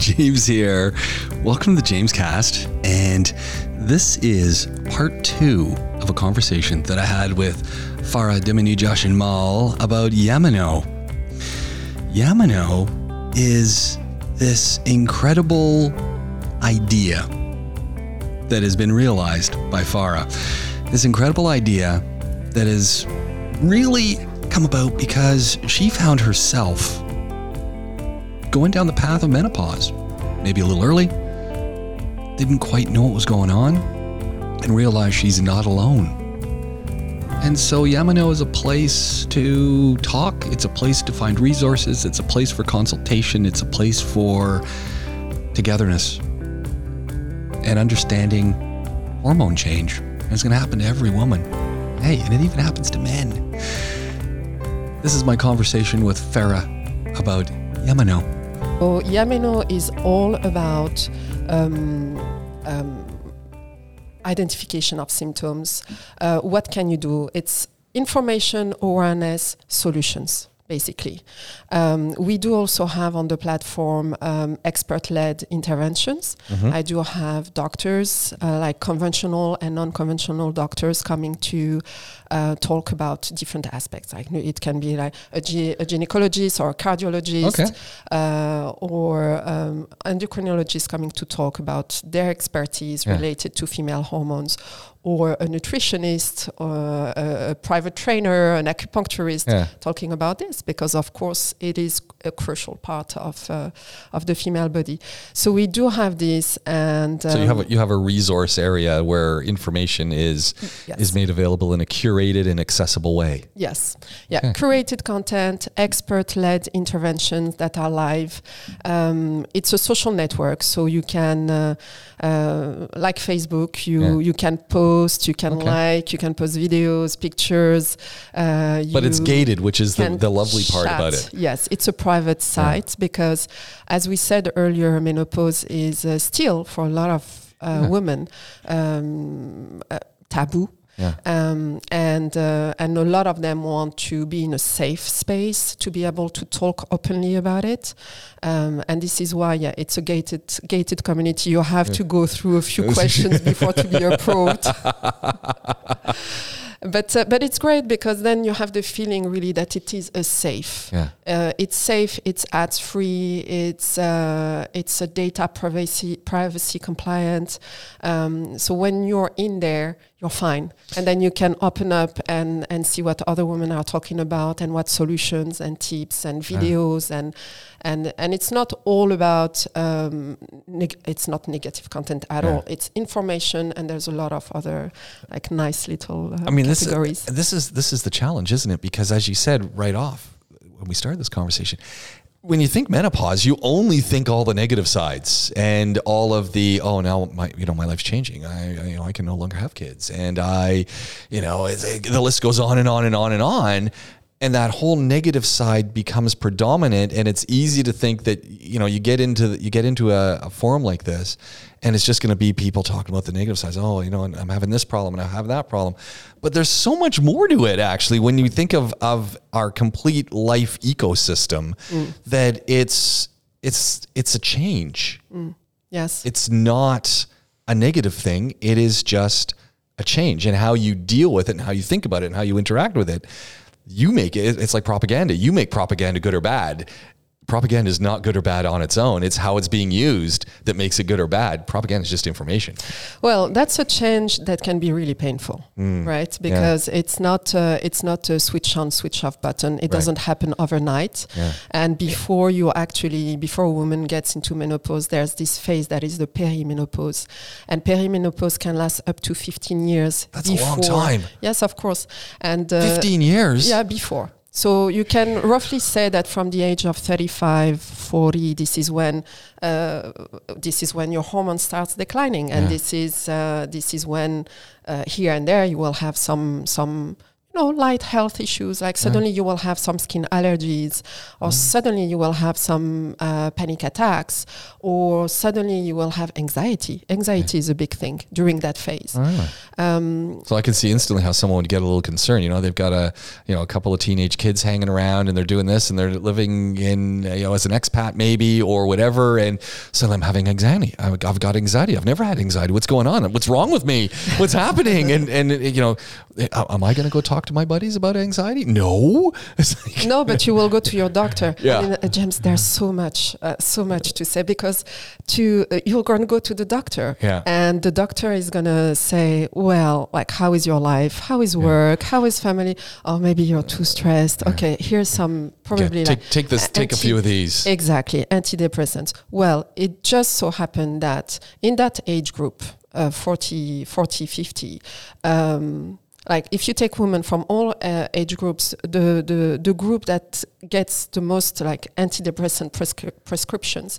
James here. Welcome to the James Cast, and this is part two of a conversation that I had with Farah Dimini Jashin Mal about Yamano. Yamano is this incredible idea that has been realized by Farah. This incredible idea that has really come about because she found herself going down the path of menopause, maybe a little early, didn't quite know what was going on, and realized she's not alone. And so Yamano is a place to talk, it's a place to find resources, it's a place for consultation, it's a place for togetherness and understanding hormone change. And it's going to happen to every woman. Hey, and it even happens to men. This is my conversation with Farah about Yamano. So Yameno is all about um, um, identification of symptoms. Uh, what can you do? It's information, awareness, solutions basically. Um, we do also have on the platform um, expert-led interventions. Mm-hmm. I do have doctors, uh, like conventional and non-conventional doctors, coming to uh, talk about different aspects. Like it can be like a, ge- a gynecologist or a cardiologist, okay. uh, or um, endocrinologist coming to talk about their expertise yeah. related to female hormones, or a nutritionist or a, a private trainer, an acupuncturist yeah. talking about this because of course it is a crucial part of uh, of the female body. So we do have this and um, So you have a, you have a resource area where information is yes. is made available in a curated and accessible way. Yes. Yeah, yeah. curated content, expert led interventions that are live. Um, it's a social network so you can uh, uh, like Facebook you yeah. you can post post, you can okay. like, you can post videos, pictures. Uh, but it's gated, which is the, the lovely part about it. Yes, it's a private site yeah. because, as we said earlier, menopause is uh, still for a lot of uh, yeah. women um, uh, taboo. Yeah. Um, and uh, and a lot of them want to be in a safe space to be able to talk openly about it. Um, and this is why, yeah, it's a gated gated community. You have yeah. to go through a few questions before to be approved. but uh, but it's great because then you have the feeling really that it is a safe. Yeah. Uh, it's safe. It's ads free. It's uh, it's a data privacy privacy compliant. Um, so when you're in there, you're fine, and then you can open up and and see what other women are talking about and what solutions and tips and videos yeah. and and and it's not all about um, it's not negative content at yeah. all. It's information, and there's a lot of other like nice little. Uh, I mean, categories. this is this is this is the challenge, isn't it? Because as you said right off when we started this conversation, when you think menopause, you only think all the negative sides and all of the oh now my you know my life's changing. I, I you know I can no longer have kids. And I you know it, the list goes on and on and on and on. And that whole negative side becomes predominant. And it's easy to think that you know you get into you get into a, a forum like this and it's just going to be people talking about the negative sides. Oh you know i'm having this problem and i have that problem. But there's so much more to it actually when you think of of our complete life ecosystem mm. that it's it's it's a change. Mm. yes. It's not a negative thing. It is just a change and how you deal with it and how you think about it and how you interact with it. You make it it's like propaganda. You make propaganda good or bad propaganda is not good or bad on its own. It's how it's being used that makes it good or bad. Propaganda is just information. Well, that's a change that can be really painful, mm. right? Because yeah. it's not uh, it's not a switch on, switch off button. It right. doesn't happen overnight. Yeah. And before you actually before a woman gets into menopause, there's this phase that is the perimenopause, and perimenopause can last up to 15 years. That's before. a long time. Yes, of course. And uh, 15 years. Yeah, before. So you can roughly say that from the age of 35, 40, this is when uh, this is when your hormone starts declining, and yeah. this is uh, this is when uh, here and there you will have some some you know, light health issues. Like suddenly you will have some skin allergies, or suddenly you will have some uh, panic attacks, or suddenly you will have anxiety. Anxiety is a big thing during that phase. Really? Um, So I can see instantly how someone would get a little concerned. You know, they've got a you know a couple of teenage kids hanging around, and they're doing this, and they're living in you know as an expat maybe or whatever, and suddenly I'm having anxiety. I've I've got anxiety. I've never had anxiety. What's going on? What's wrong with me? What's happening? And and you know, am I going to go talk to my buddies about anxiety? No. Like, no, but you will go to your doctor. Yeah. I mean, uh, James, there's so much, uh, so much to say because to uh, you're going to go to the doctor, Yeah. and the doctor is going to say, well, like, how is your life? How is work? How is family? Or maybe you're too stressed. Okay, here's some probably yeah, like take take this. a- Take a few of these. Exactly, antidepressants. Well, it just so happened that in that age group, uh, 40, 40, 50, um, like if you take women from all uh, age groups, the, the, the group that gets the most like antidepressant prescri- prescriptions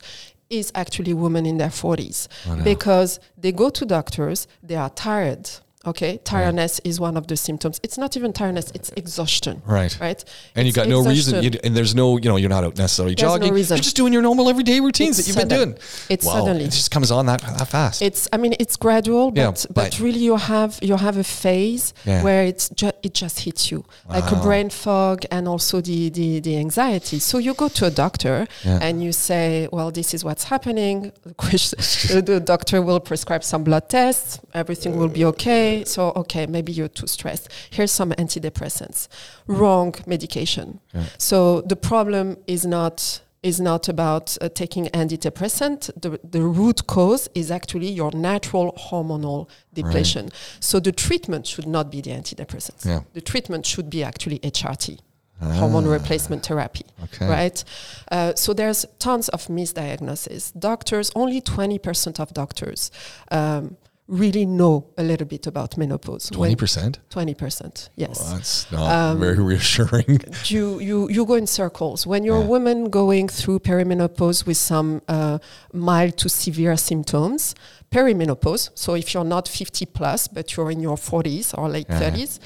is actually women in their 40s because they go to doctors, they are tired. Okay, tiredness is one of the symptoms. It's not even tiredness; it's exhaustion. Right. Right. And you It's got no reason, you, and there's no, you know, you're not out necessarily There's no jogging. reason. You're just doing your normal everyday routines It's that you've been doing. It's wow. suddenly. It just comes on that, that fast. It's I mean it's gradual, Yeah, but but, but- really you have you have a phase Yeah. where it's ju- it just hits you like a brain fog and also the, the the anxiety. So you go to a doctor Yeah. and you say, well, this is what's happening. The question- the, the doctor will prescribe some blood tests. Everything will be okay. So okay, maybe you're too stressed. Here's some antidepressants. Wrong medication. Yeah. So the problem is not is not about uh, taking antidepressant. The, the root cause is actually your natural hormonal depletion. So the treatment should not be the antidepressants. Yeah. The treatment should be actually HRT, hormone replacement therapy. Ah. Okay. Right? Uh, so there's tons of misdiagnosis. Doctors, only 20% of doctors um, really know a little bit about menopause. 20%? 20%, yes Well, that's not Um, very reassuring. you, you, you go in circles. When you're Yeah. a woman going through perimenopause with some uh, mild to severe symptoms, perimenopause, so if you're not 50 plus, but you're in your 40s or late Yeah. 30s,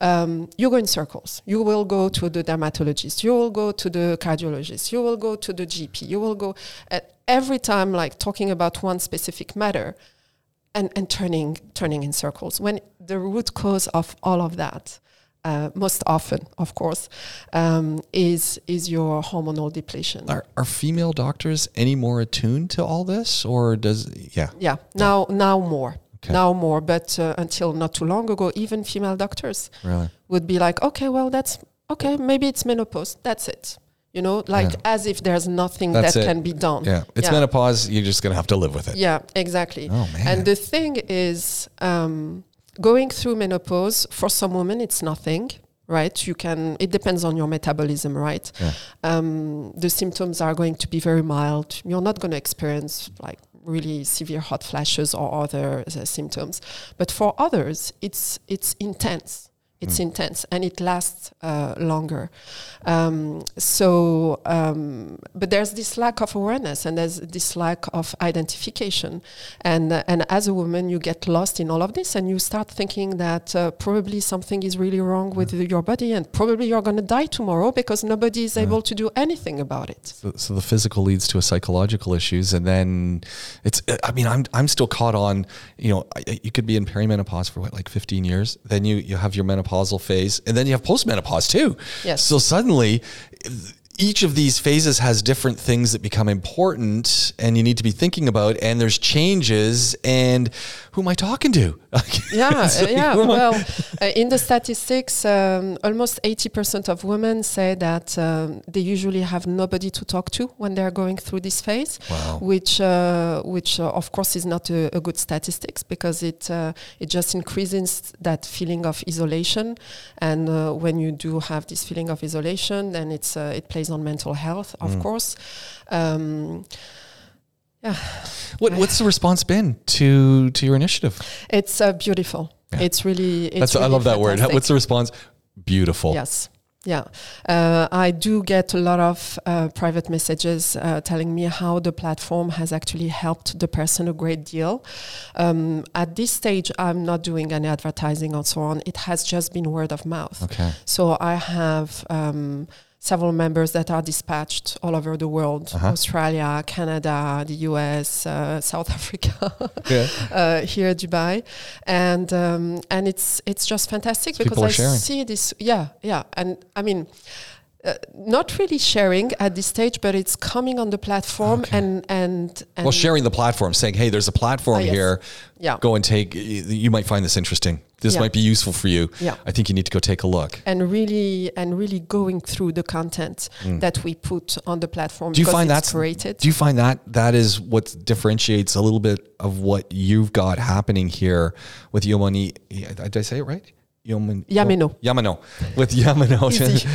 um, you go in circles. You will go to the dermatologist, you will go to the cardiologist, you will go to the GP, you will go at every time like talking about one specific matter and, and turning turning in circles when the root cause of all of that uh, most often of course um, is is your hormonal depletion Are, are female doctors any more attuned to all this? Or does, yeah. yeah now now more Okay. now more but uh, until not too long ago even female doctors Really? would be like okay well that's okay maybe it's menopause that's it you know like Yeah. as if there's nothing That's that it. can be done Yeah. It's Yeah. menopause. You're just going to have to live with it. Yeah, exactly. Oh, man. And the thing is, um, going through menopause for some women, it's nothing, right? You can. It depends on your metabolism, right? Yeah. Um, the symptoms are going to be very mild. You're not going to experience like really severe hot flashes or other uh, symptoms, but for others, it's it's intense. It's intense and it lasts uh, longer. Um, so, um, but there's this lack of awareness and there's this lack of identification. And, uh, and as a woman, you get lost in all of this and you start thinking that uh, probably something is really wrong with your body and probably you're going to die tomorrow because nobody is able to do anything about it. So, so the physical leads to a psychological issues, and then it's. I mean, I'm I'm still caught on. You know, I- you could be in perimenopause for what, like 15 years. Then you you have your menopausal phase, and then you have postmenopause too. Yes. So suddenly. Each of these phases has different things that become important and you need to be thinking about, and there's changes. And who am I talking to? yeah, uh, yeah. who am I- Well, uh, in the statistics, um, almost 80% of women say that um, they usually have nobody to talk to when they're going through this phase, Wow. which, uh, which uh, of course is not a, a good statistics because it uh, it just increases that feeling of isolation, and uh, when you do have this feeling of isolation, then it's uh, it plays on mental health, of Mm. course. Um, yeah. What, what's the response been to to your initiative? It's uh, beautiful. Yeah. It's really. It's That's I love that word. What's the response? Beautiful. Yes. Yeah, uh, I do get a lot of uh, private messages uh, telling me how the platform has actually helped the person a great deal. Um, at this stage, I'm not doing any advertising and so on. It has just been word of mouth. Okay. So I have. Um, several members that are dispatched all over the world Uh-huh. Australia, Canada, the US, uh, South Africa, Yeah. uh, here Dubai, and um, and it's it's just fantastic because I sharing. see this. Yeah, yeah, and I mean. Uh, not really sharing at this stage, but it's coming on the platform Okay. and, and and Well, sharing the platform, saying, "Hey, there's a platform Ah, yes. here. Yeah. Go and take. You might find this interesting. This Yeah. might be useful for you. Yeah. I think you need to go take a look." and really and really going through the content that we put on the platform Mm. Do you find that's created. Do you find that that is what differentiates a little bit of what you've got happening here with Yomani? Did I say it right? Yoman, Yameno. Yamano. With Yamano. Easy.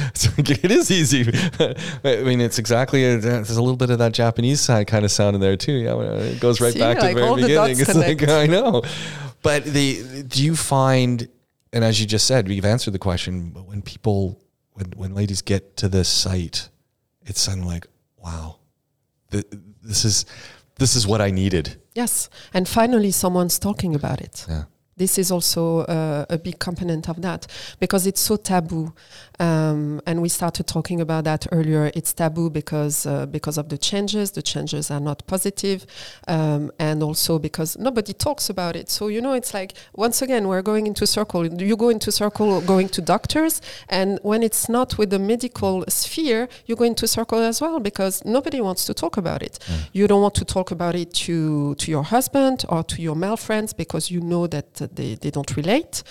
it is easy. I mean, it's exactly, a, there's a little bit of that Japanese side kind of sound in there too. Yamano. It goes right See, back to like the very beginning. It's like. I know. But the, do you find, and as you just said, we've answered the question, but when people, when, when ladies get to this site, it's suddenly like, wow, th- this is, this is what I needed. Yes, and finally, someone's talking about it. Yeah. This is also uh, a big component of that because it's so taboo, um, and we started talking about that earlier. It's taboo because uh, because of the changes. The changes are not positive, um, and also because nobody talks about it. So you know, it's like once again we're going into circle. You go into circle going to doctors, and when it's not with the medical sphere, you go into circle as well because nobody wants to talk about it. You don't want to talk about it to to your husband or to your male friends because you know that uh, they, they don't relate,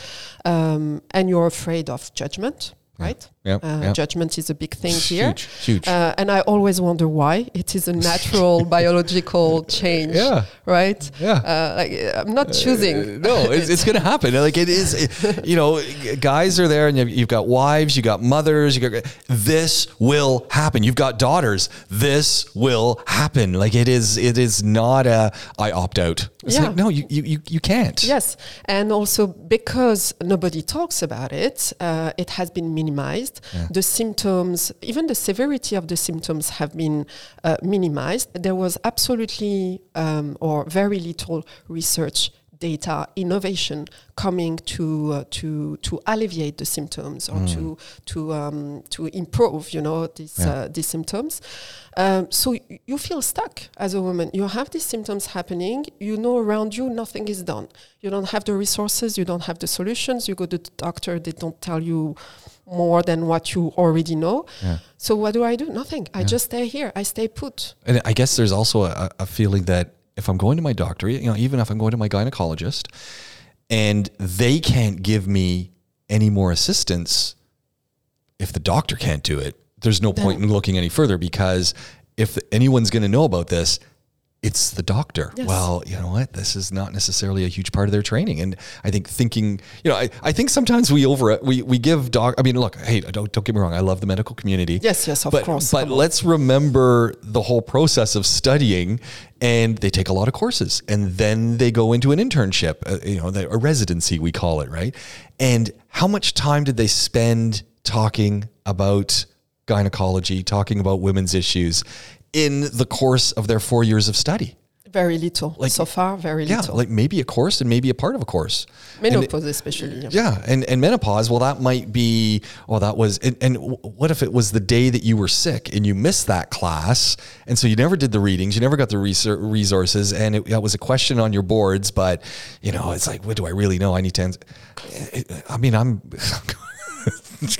um, and you're afraid of judgment, right? Yeah. Uh, yeah. Judgment is a big thing here. Huge. Huge. Uh, and I always wonder why. It is a natural biological change, yeah. right? Yeah. Uh, like I'm not choosing. Uh, no, it's, it's going to happen. Like it is, it- you know, guys are there and you've, you've got wives, you've got mothers, you got, this will happen. You've got daughters. This will happen. Like it is, it is not a, I opt out. It's Yeah. like, no, you, you, you, you can't. Yes, and also because nobody talks about it, uh, it has been minimized. The symptoms, even the severity of the symptoms, have been uh, minimized. There was absolutely um, or very little research data innovation coming to uh, to to alleviate the symptoms or to to um, to improve you know these Yeah. uh, these symptoms. Um, so y- you feel stuck as a woman. You have these symptoms happening. You know around you nothing is done. You don't have the resources. You don't have the solutions. You go to the doctor. They don't tell you more than what you already know. Yeah. so what do i do? Nothing. I just stay here. I stay put. And I guess there's also a, a feeling that if I'm going to my doctor, you know, even if I'm going to my gynecologist and they can't give me any more assistance, if the doctor can't do it, there's no point in looking any further because if anyone's going to know about this, it's the doctor. Yes. Well, you know what? This is not necessarily a huge part of their training. And I think thinking, you know, I, I think sometimes we over, we, we give doc, I mean, look, hey, don't, don't get me wrong. I love the medical community yes yes of but, course But let's remember the whole process of studying, and they take a lot of courses, and then they go into an internship, uh, you know, the, a residency we call it, right? And how much time did they spend talking about gynecology, talking about women's issues in the course of their four years of study? very little like- so far very Yeah, little like maybe a course and maybe a part of a course. It- menopause especially yeah. yeah, and, and menopause, well, that might be, well, that was, and, and what if it was the day that you were sick and you missed that class? And so you never did the readings, you never got the resources, and it, that was a question on your boards, but, you know, it's like, what do I really know? I need to, ans- eh, eh, I mean, I'm,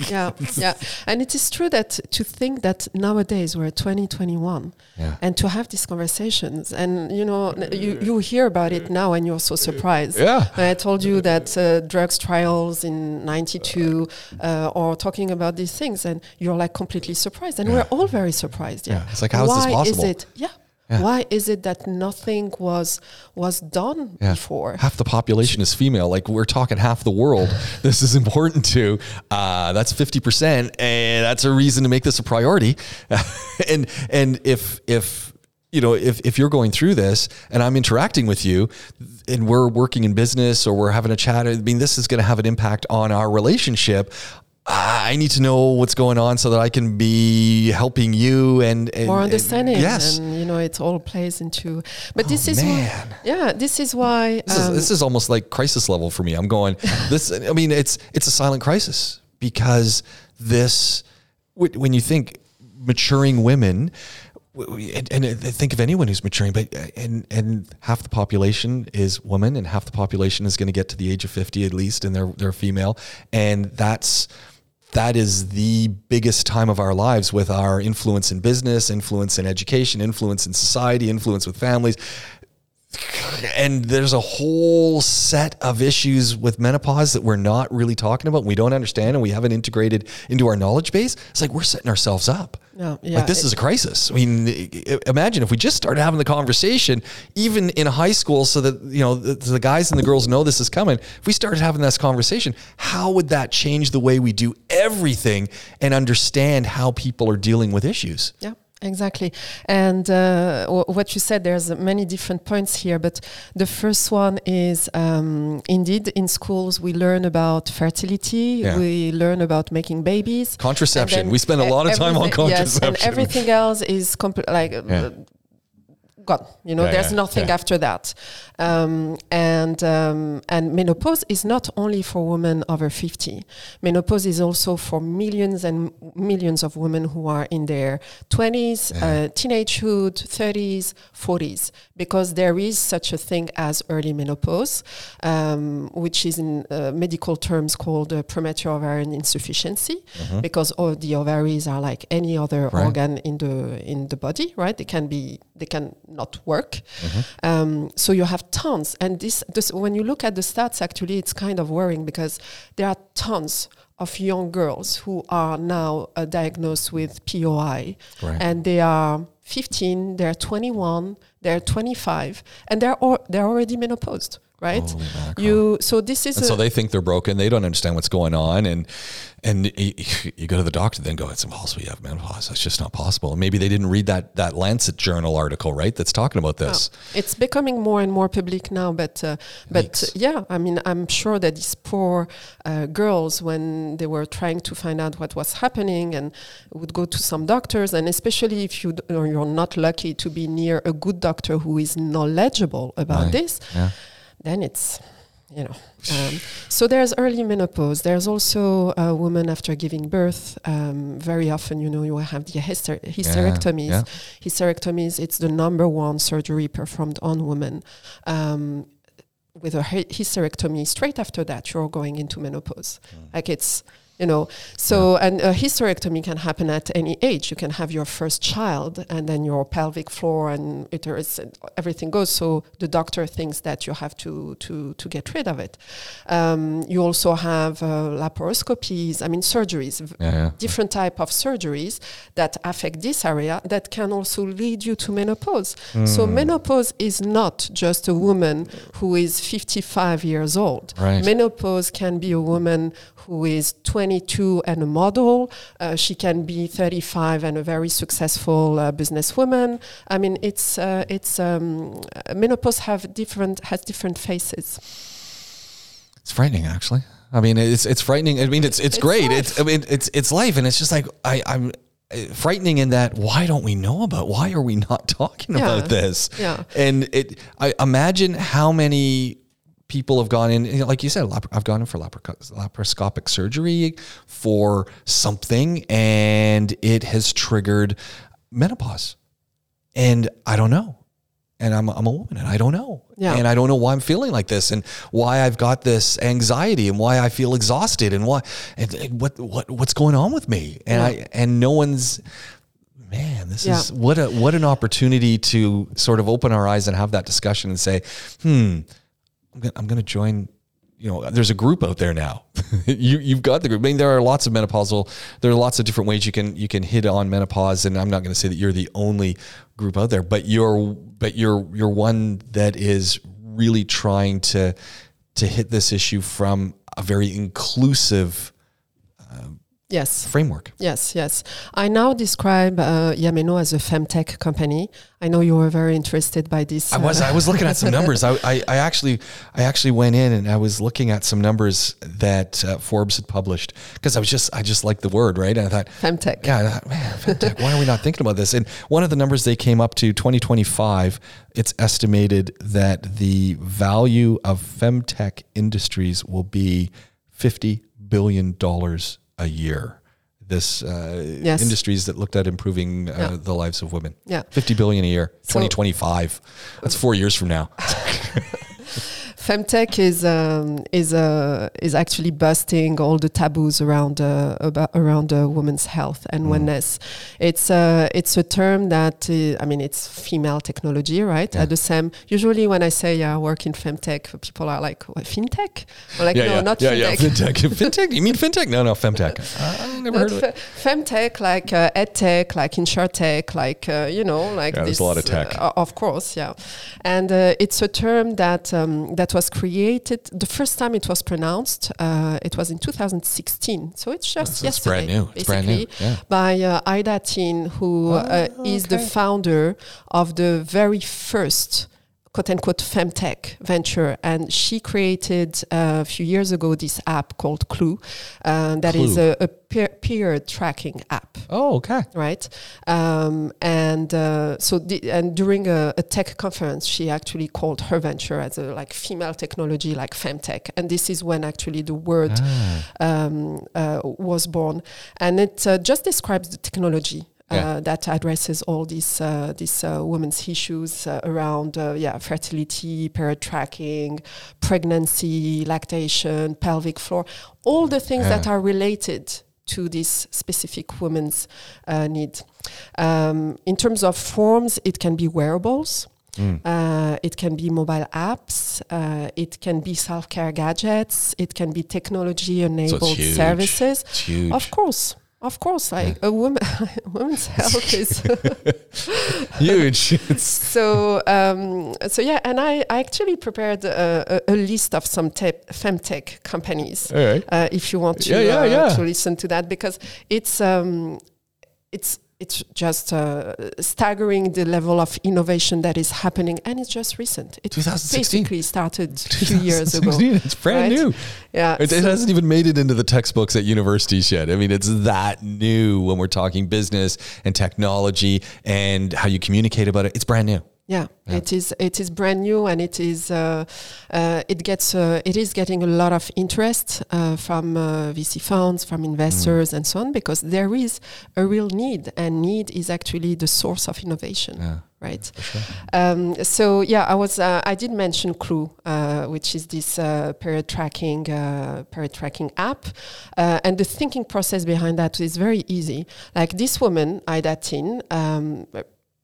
yeah, yeah. And it is true that to think that nowadays we're 2021 Yeah. and to have these conversations and you know you, you hear about it now and you're so surprised. Yeah. I told you that uh, drugs trials in 92 uh, or talking about these things and you're like completely surprised and we're all very surprised. Yeah. Yeah. It's like, how is this Why possible? Is it? Yeah. Yeah. Why is it that nothing was was done yeah, before? half the population is female. Like we're talking half the world. this is important to, uh, that's 50%. And that's a reason to make this a priority. and, and if, if, you know, if, if you're going through this and I'm interacting with you and we're working in business or we're having a chat, I mean, this is going to have an impact on our relationship. I need to know what's going on so that I can be helping you and, and more and- understanding yes. and you know it all plays into but this Oh, is man. why yeah this is why This, is, um, this is almost like crisis level for me. I'm going. This. I mean, it's it's a silent crisis because this. When you think maturing women, and, and think of anyone who's maturing, but uh, and and half the population is woman, and half the population is going to get to the age of fifty at least, and they're they're female, and that's that is the biggest time of our lives with our influence in business, influence in education, influence in society, influence with families and there's a whole set of issues with menopause that we're not really talking about. We don't understand, and we haven't integrated into our knowledge base. It's like we're setting ourselves up. No, yeah, like this it- is a crisis. I mean, imagine if we just started having the conversation, even in high school, so that you know the, the guys and the girls know this is coming. If we started having this conversation, how would that change the way we do everything and understand how people are dealing with issues? Yeah, exactly. And uh, wh- what you said, there's many different points here, but the first one is um, indeed in schools we learn about fertility, Yeah. we learn about making babies, Contraception. We spend a lot of time on everything- Yes, contraception. and everything else is compl- like. uh, Yeah. Gone. You know, Yeah, there's yeah, nothing yeah. after that, um, and um, and menopause is not only for women over 50. Menopause is also for millions and millions of women who are in their 20s, uh, teenagehood, 30s, 40s, because there is such a thing as early menopause, um, which is in uh, medical terms called uh, premature ovarian insufficiency, because all the ovaries are like any other Right. organ in the in the body, right? They can be they can not work. Mm-hmm. Um, so you have tons, and this, this when you look at the stats, actually, it's kind of worrying because there are tons of young girls who are now uh, diagnosed with POI, Right. and they are 15, they're 21, they're 25, and they're al- they're already menopaused, right? You so this is and a, so they think they're broken. They don't understand what's going on, and and you go to the doctor, then go, it's impossible. You have menopause. That's just not possible. And maybe they didn't read that that Lancet journal article, right? That's talking about this. Oh, it's becoming more and more public now, but uh, but Yikes. yeah, I mean, I'm sure that these poor uh, girls, when they were trying to find out what was happening, and would go to some doctors, and especially if you d- or you're not lucky to be near a good doctor who is knowledgeable about Right. this, Yeah. then it's you know um, so there's early menopause. There's also a woman after giving birth um, very often you know you will have the hyster- hysterectomies. Yeah. hysterectomies it's the number one surgery performed on women um, with a hy- hysterectomy straight after that you're going into menopause. Like it's you know so and a hysterectomy can happen at any age you can have your first child and then your pelvic floor and uterus and everything goes so the doctor thinks that you have to to to get rid of it um, you also have uh, laparoscopies i mean surgeries Yeah, yeah. different type of surgeries that affect this area that can also lead you to menopause. Hmm. So menopause is not just a woman who is 55 years old. Right. Menopause can be a woman who is 22 and a model. Uh, she can be 35 and a very successful uh, businesswoman. I mean, it's uh, it's um, menopause have different has different faces. It's frightening, actually. I mean, it's it's frightening. I mean, it's it's, It's great. life. It's I mean, it's it's life, and it's just like I I'm uh, frightening in that. Why don't we know about? Why are we not talking Yeah. about this? Yeah. And it, I imagine how many people have gone in, you know, like you said, I've gone in for laparoscopic surgery for something, and it has triggered menopause, and I don't know. And I'm, I'm a woman and I don't know. Yeah. And I don't know why I'm feeling like this and why I've got this anxiety and why I feel exhausted and why and, and what what what's going on with me. And Yeah. I and no one's man, this Yeah. is what a what an opportunity to sort of open our eyes and have that discussion and say, hmm, I'm gonna, I'm gonna join. You know, there's a group out there now. you you've got the group. I mean, there are lots of menopausal. There are lots of different ways you can you can hit on menopause, and I'm not going to say that you're the only group out there, but you're but you're you're one that is really trying to to hit this issue from a very inclusive Yes. framework. Yes, yes. I now describe uh, Yameno as a femtech company. I know you were very interested by this. I was uh, I was looking at some numbers. I, I, I actually I actually went in and I was looking at some numbers that uh, Forbes had published because I was just I just like the word right and I thought femtech. yeah I thought, man femtech, why are we not thinking about this and one of the numbers they came up to 2025 it's estimated that the value of femtech industries will be 50 billion dollars a year this uh, Yes. industries that looked at improving uh, Yeah. the lives of women Yeah. 50 billion a year So- 2025 that's four years from now Femtech is um, is uh, is actually busting all the taboos around uh, about around uh, women's health and Mm. wellness. It's uh, it's a term that uh, I mean it's female technology, right? Yeah. At the same. Usually, when I say yeah, I work in femtech, people are like what, fintech. I'm like no, not yeah, fintech. yeah, fintech. fintech? You mean fintech? No, no, femtech. Uh, I've never heard Not of it. fe- femtech, like uh, edtech, like insurtech, like uh, you know, like Yeah, there's a lot of tech. uh, of course, yeah, and uh, it's a term that um, that was created. The first time it was pronounced, uh, it was in 2016. So it's just So it's yesterday, brand new. It's brand new. basically, Yeah. by uh, Ida Tin, who uh, is the founder of the very first quote unquote femtech venture and she created uh, a few years ago this app called clue uh, that is Clue. a, a peer, peer tracking app Oh, okay. right um, and uh, so the, and during a, a tech conference she actually called her venture as a like female technology like femtech and this is when actually the word Ah. um, uh, was born, and it uh, just describes the technology. Uh, Yeah. that addresses all these uh, these uh, women's issues uh, around uh, yeah fertility, period tracking, pregnancy, lactation, pelvic floor, all the things that are related to this specific woman's uh, need. Um, in terms of forms, it can be wearables. Mm. Uh, it can be mobile apps. Uh, it can be self care gadgets. It can be technology enabled huge. services. Of course. Of course, like a woman, women's health is huge. So. Um, so yeah, and I, I actually prepared a, a, a list of some tech, femtech companies. all right. Uh, if you want to, Yeah, yeah, uh, yeah. to listen to that, because it's um, it's it's just uh, staggering the level of innovation that is happening, and it's just recent. It 2016. basically started few years ago. It's brand right? new. Yeah, It, it hasn't even made it into the textbooks at universities yet. I mean, it's that new when we're talking business and technology and how you communicate about it. It's brand new. Yeah, Yeah. it is. It is brand new, and it is. Uh, uh, it gets. Uh, it is getting a lot of interest uh, from uh, VC funds, from investors, Mm. and so on, because there is a real need, and need is actually the source of innovation. Yeah. Right. Um, so yeah, I was. Uh, I did mention Clue, uh, which is this uh, period tracking uh, period tracking app, uh, and the thinking process behind that is very easy. Like this woman, Ida Tin. Um,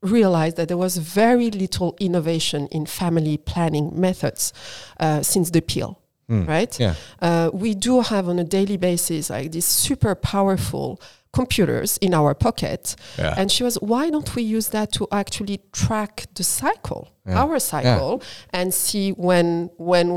realized that there was very little innovation in family planning methods uh, since the pill Mm. right Yeah. uh, we do have on a daily basis like these super powerful computers in our pocket Yeah. and she was why don't we use that to actually track the cycle Yeah. our cycle and see when when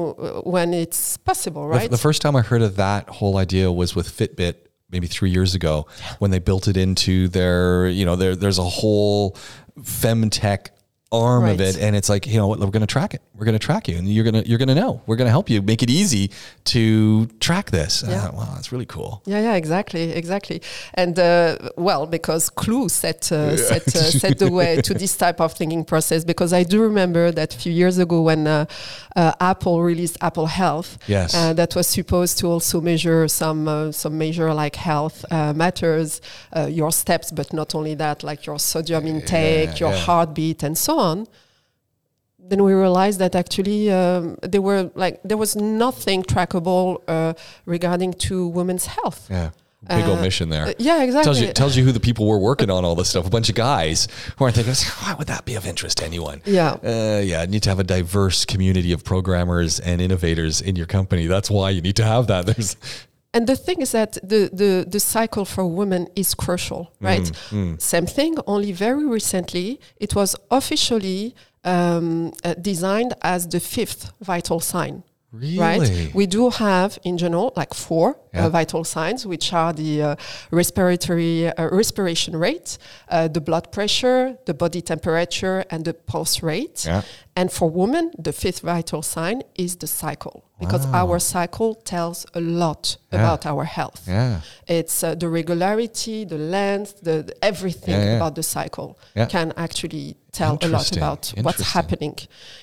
when it's possible The- right The, first time I heard of that whole idea was with Fitbit maybe three years ago when they built it into their, you know, there, there's a whole femtech arm of it. And it's like, you know what, we're going to track it. We're going to track you and you're going to, you're going to know, we're going to help you make it easy to track this. Yeah. thought, wow, that's really cool. Yeah, yeah, exactly, exactly. And uh, well, because Clue set uh, set uh, set the way to this type of thinking process. Because I do remember that a few years ago when uh, uh, Apple released Apple Health, Yes. uh, that was supposed to also measure some uh, some measure like health uh, matters, uh, your steps, but not only that, like your sodium intake, your yeah. heartbeat, and so on. Then we realized that actually um, there were like there was nothing trackable uh, regarding to women's health. yeah. Big Uh, omission there. Uh, yeah, exactly. tells you tells you who the people were working on all this stuff. A bunch of guys who aren't thinking, why would that be of interest to anyone? yeah, Uh, yeah, you need to have a diverse community of programmers and innovators in your company. That's why you need to have that. There's and the thing is that the the the cycle for women is crucial, right? mm. Same thing. Only very recently, it was officially um, uh, designed as the fifth vital sign. Really? Right? We do have, in general, like four Yeah. uh, vital signs, which are the uh, respiratory uh, respiration rate, uh, the blood pressure, the body temperature, and the pulse rate. Yeah. And for women, the fifth vital sign is the cycle, because Wow. our cycle tells a lot Yeah. about our health. Yeah. It's uh, the regularity, the length, the, the everything Yeah, about the cycle can actually tell a lot about what's happening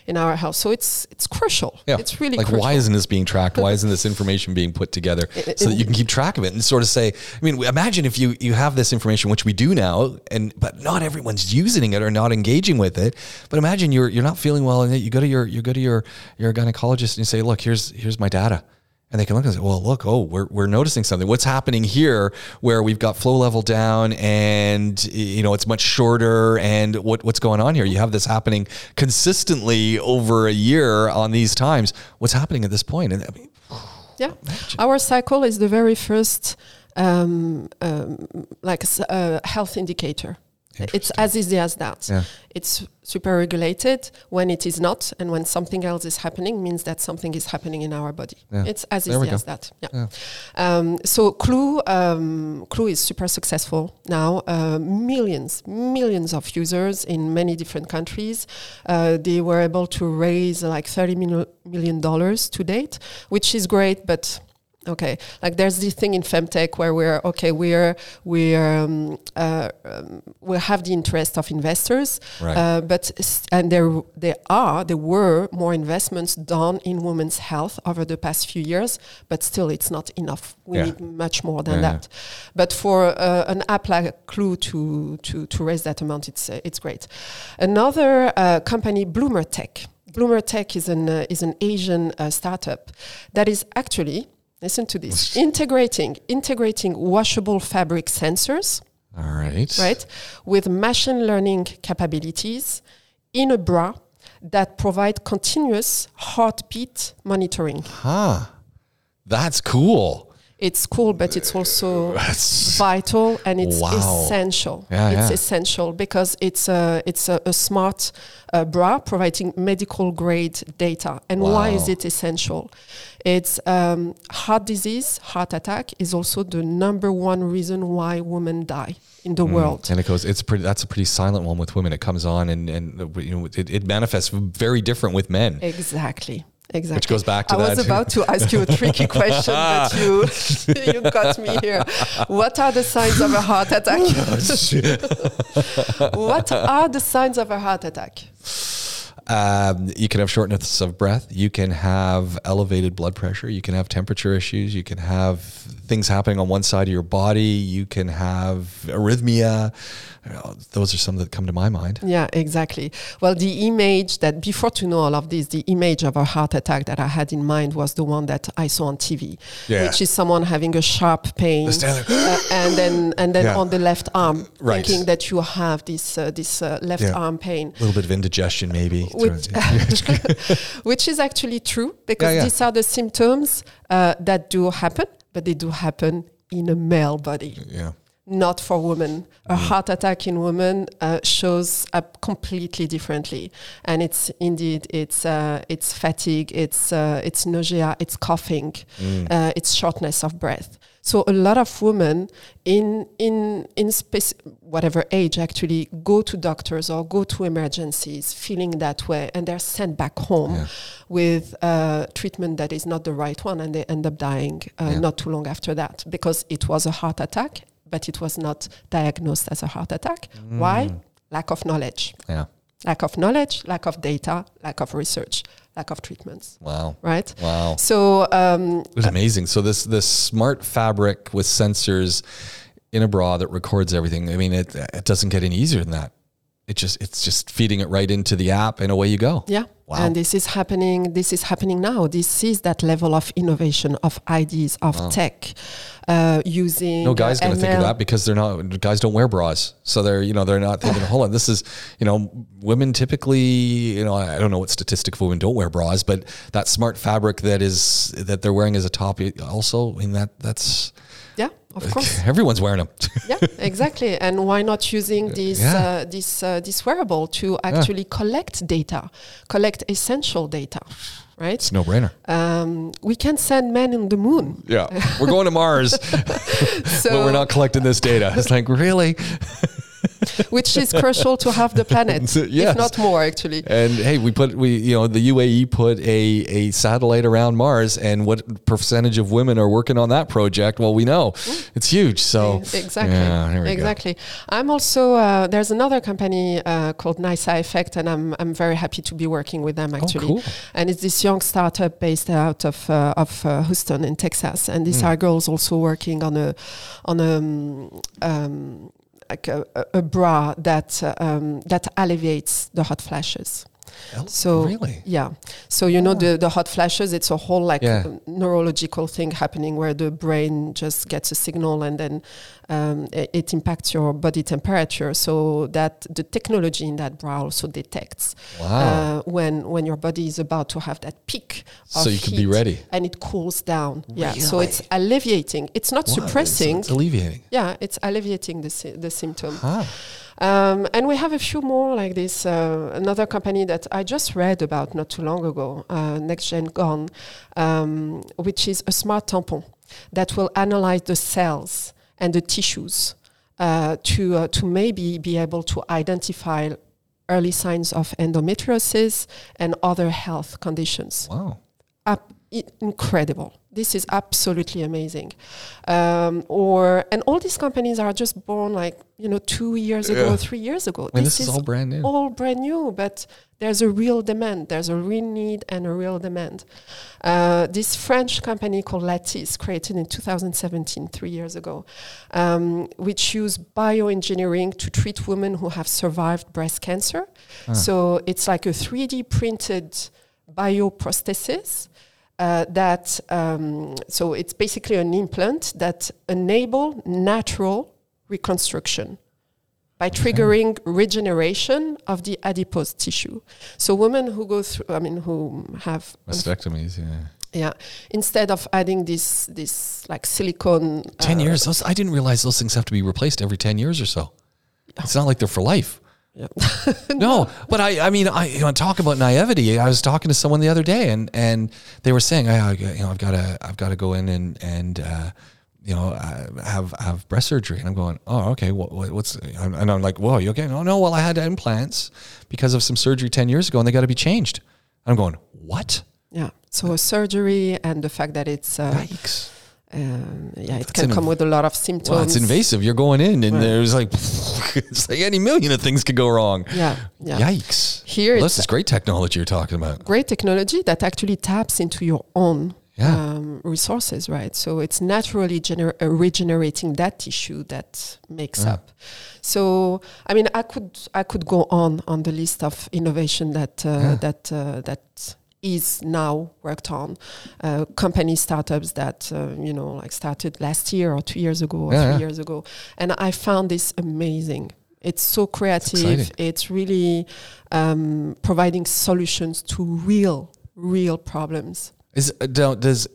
in our health. So it's it's crucial. Yeah. It's really like crucial. why isn't this being tracked? Why isn't this information being put together so that you can keep track of it and sort of say, I mean, imagine if you you have this information, which we do now, and but not everyone's using it or not engaging with it. But imagine you're you're not feeling well, and you go to your you go to your your gynecologist and you say, look, here's here's my data. And they can look and say, well, look, oh, we're, we're noticing something. What's happening here where we've got flow level down and, you know, it's much shorter and what, what's going on here? You have this happening consistently over a year on these times. What's happening at this point? And I mean, Yeah, our cycle is the very first um, um, like uh, health indicator. It's as easy as that. Yeah. It's super regulated when it is not, and when something else is happening, means that something is happening in our body. Yeah. It's as There easy as that. Yeah. Um, so Clue, um, Clue is super successful now. Uh, millions, millions of users in many different countries. Uh, they were able to raise like thirty million dollars to date, which is great, but. Okay, like there's this thing in femtech where we're okay, we're we're um, uh, um, we have the interest of investors, Right. uh, but and there there are there were more investments done in women's health over the past few years, but still it's not enough. We Yeah. need much more than Yeah, that. But for uh, an app like Clue to to to raise that amount, it's uh, it's great. Another uh, company, Bloomer Tech. Bloomer Tech is an uh, is an Asian uh, startup that is actually listen to this integrating integrating washable fabric sensors all right. right, with machine learning capabilities in a bra that provide continuous heartbeat monitoring. Huh. That's cool. It's cool, but it's also vital and it's Wow. essential. Yeah, it's yeah. essential because it's a it's a, a smart uh, bra providing medical grade data. And why is it essential? It's um, heart disease, heart attack is also the number one reason why women die in the world. and it goes. It's pretty. That's a pretty silent one with women. It comes on and and you know it, it manifests very different with men. Exactly. Exactly. Which goes back to I that. was about to ask you a tricky question, but you you got me here. What are the signs of a heart attack? what are the signs of a heart attack? Um, you can have shortness of breath. You can have elevated blood pressure. You can have temperature issues. You can have things happening on one side of your body. You can have arrhythmia. Know, those are some that come to my mind. Yeah, exactly. Well, the image that before to know all of this, the image of a heart attack that I had in mind was the one that I saw on TV, Yeah. which is someone having a sharp pain, uh, and then and then Yeah. on the left arm, Right. thinking that you have this uh, this uh, left Yeah. arm pain. A little bit of indigestion, maybe. Which, which is actually true because these are the symptoms uh, that do happen, but they do happen in a male body, yeah. Not for women. A Mm-hmm. heart attack in women uh, shows up completely differently, and it's indeed it's uh, it's fatigue, it's uh, it's nausea, it's coughing, Mm. uh, it's shortness of breath. So a lot of women in in in whatever age actually go to doctors or go to emergencies feeling that way, and they're sent back home Yeah. with uh, treatment that is not the right one, and they end up dying uh, Yeah. not too long after that because it was a heart attack, but it was not diagnosed as a heart attack. Why? Mm. Lack of knowledge. Yeah. Lack of knowledge, lack of data, lack of research, lack of treatments. Wow. Right. Wow. So um, It was amazing. So this this smart fabric with sensors in a bra that records everything. I mean, it it doesn't get any easier than that. It just it's just feeding it right into the app, and away you go. Yeah. Wow. And this is happening. This is happening now. This is that level of innovation, of ideas, of tech, uh, using. No guy's going to think of that because they're not guys don't wear bras, so they're you know they're not thinking. Hold on, this is you know women typically you know I don't know what statistic of women don't wear bras, but that smart fabric that is that they're wearing as a top also. I mean that that's Yeah, of course. everyone's wearing them. yeah, exactly. And why not using this Yeah. uh, this uh, this wearable to actually collect data, collect essential data, right? It's no brainer. Um, we can send men in the moon. Yeah, we're going to Mars, So, but we're not collecting this data. It's like really. which is crucial to have the planet, Yes. if not more, actually. And hey, we put we you know the UAE put a a satellite around Mars, and what percentage of women are working on that project? Well, we know it's huge. So exactly yeah, we go. exactly i'm also uh, there's another company uh, called nisa effect and i'm i'm very happy to be working with them actually Oh, cool. and it's this young startup based out of uh, of uh, houston in texas and these Mm. are girls also working on a on a um, um, like a, a- bra that uh, um, that alleviates the hot flashes So really, yeah. So you know the the hot flashes. It's a whole like Yeah. neurological thing happening where the brain just gets a signal and then um, it, it impacts your body temperature. So that the technology in that bra also detects wow. uh, when when your body is about to have that peak. Of so you can be ready. And it cools down. Yeah. So it's alleviating. It's not Wow, suppressing. It's, it's alleviating. yeah, it's alleviating the the symptom. Huh. Um, and we have a few more like this. Uh, another company that I just read about not too long ago, uh, NextGen Jane, um, which is a smart tampon that will analyze the cells and the tissues uh, to uh, to maybe be able to identify early signs of endometriosis and other health conditions Wow. up, incredible. This is absolutely amazing. Um, or and all these companies are just born like you know two years ago, Yeah. three years ago. I mean, this, is, all brand new. all brand new, but there's a real demand. There's a real need and a real demand. Uh, this French company called Lattice, created in 2017, three years ago, um, which use bioengineering to treat women who have survived breast cancer. Ah. So it's like a 3D printed bioprosthesis. Uh, that um, so it's basically an implant that enable natural reconstruction by triggering regeneration of the adipose tissue. So women who go through, I mean, who have, Mastectomies. Yeah. yeah, instead of adding this this like silicone, Ten uh, years. Those, I didn't realize those things have to be replaced every ten years or so. It's not like they're for life. Yeah. no, but I, I mean, I, you know, talk about naivety. I was talking to someone the other day, and and they were saying, I, I you know, I've got to, I've got to go in and and uh, you know, uh, have have breast surgery, and I'm going, oh, okay, what, what, what's, and I'm like, whoa, you okay? No, no, well, I had implants because of some surgery ten years ago, and they got to be changed. I'm going, what? yeah. So a surgery and the fact that it's uh, Yikes! Um, yeah, it That's can come inv- with a lot of symptoms. Well, it's invasive. You're going in, and Right. there's like, it's like any million of things could go wrong. Yeah, yeah. Yikes! Here Well, it's this is great technology you're talking about. great technology that actually taps into your own Yeah. um, resources, right? So it's naturally gener- uh, regenerating that tissue that makes Yeah. up. So I mean, I could I could go on on the list of innovation that uh, that uh, that is now worked on. Uh, company startups that uh, you know like started last year or two years ago or Yeah, three yeah. years ago, and I found this amazing. It's so creative. exciting. it's really um, providing solutions to real, real problems. Is uh, don't does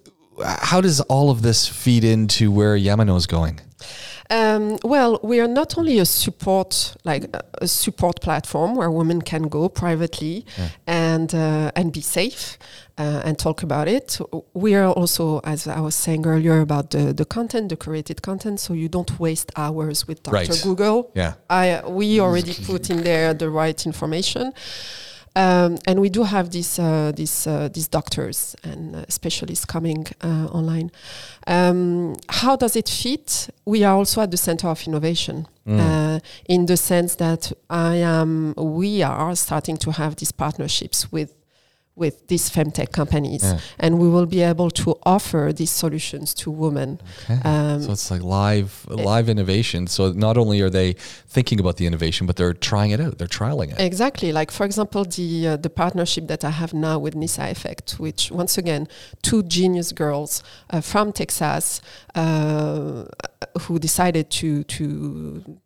how does all of this feed into where Yamano is going? Um, well, we are not only a support, like a, a support platform where women can go privately Yeah. and uh, and be safe uh, and talk about it. We are also, as I was saying earlier, about the the content, the curated content, so you don't waste hours with Dr. Right. Google. Yeah. I we already put in there the right information. Um, and we do have these uh, these uh, these doctors and uh, specialists coming uh, online. Um, how does it fit? We are also at the center of innovation, Mm. uh, in the sense that I am. We are starting to have these partnerships with with these femtech companies, Yeah. and we will be able to offer these solutions to women. Okay. Um, so it's like live live innovation. So not only are they thinking about the innovation, but they're trying it out. They're trialing it. Exactly. Like for example, the uh, the partnership that I have now with Nisa Effect, which once again, two genius girls uh, from Texas uh, who decided to to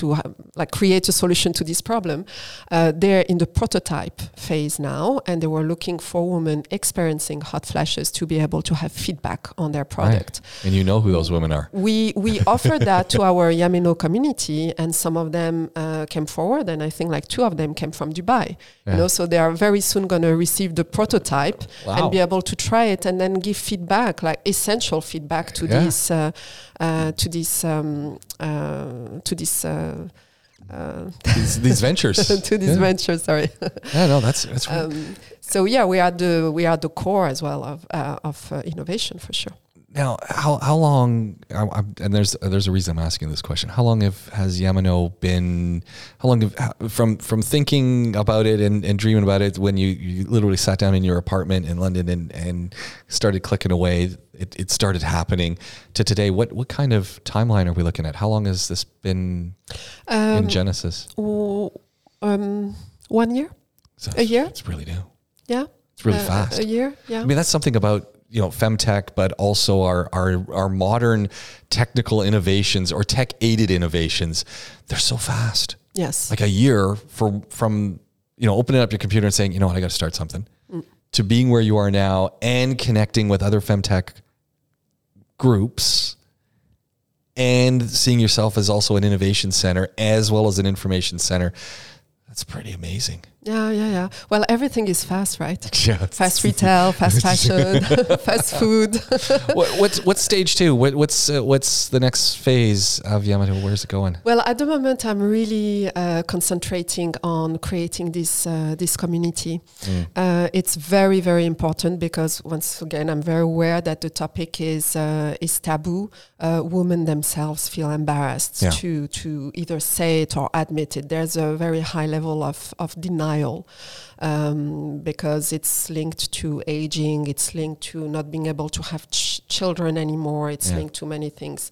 to ha- like create a solution to this problem. Uh, they're in the prototype phase now, and they were looking for women experiencing hot flashes to be able to have feedback on their product. Right. And you know who those women are. We we offered that to our Iameno community, and some of them uh, came forward, and I think like two of them came from Dubai. Yeah. You know, so they are very soon going to receive the prototype Wow. and be able to try it, and then give feedback, like essential feedback to Yeah. this uh, to this um, uh, to this. Uh, uh, These, these ventures. to this yeah. venture, sorry. yeah, no, that's that's um, so yeah, we are the we are the core as well of uh, of uh, innovation for sure. Now, how how long? I, I'm, and there's there's a reason I'm asking this question. How long have has Yamano been? How long have, from from thinking about it and, and dreaming about it when you, you literally sat down in your apartment in London and, and started clicking away? It, it started happening to today. What what kind of timeline are we looking at? How long has this been Um, in Genesis? w- um, one year, So a year? It's really new. yeah, It's really Uh, fast. A year, yeah. I mean, that's something about you know femtech, but also our our our modern technical innovations or tech aided innovations. They're so fast. yes, Like a year for from you know opening up your computer and saying, you know what, I got to start something, to being where you are now and connecting with other femtech groups. And seeing yourself as also an innovation center as well as an information center, that's pretty amazing. Yeah, yeah, yeah. Well, everything is fast, right? Yeah, Fast retail, fast fashion, fast food. what, what's what's stage two? What, what's uh, what's the next phase of Yamato? Where's it going? Well, at the moment, I'm really uh, concentrating on creating this uh, this community. Uh, it's very very important because once again, I'm very aware that the topic is uh, is taboo. Uh, women themselves feel embarrassed Yeah. to to either say it or admit it. There's a very high level of of denial um, because it's linked to aging. It's linked to not being able to have ch- children anymore. It's Yeah. linked to many things.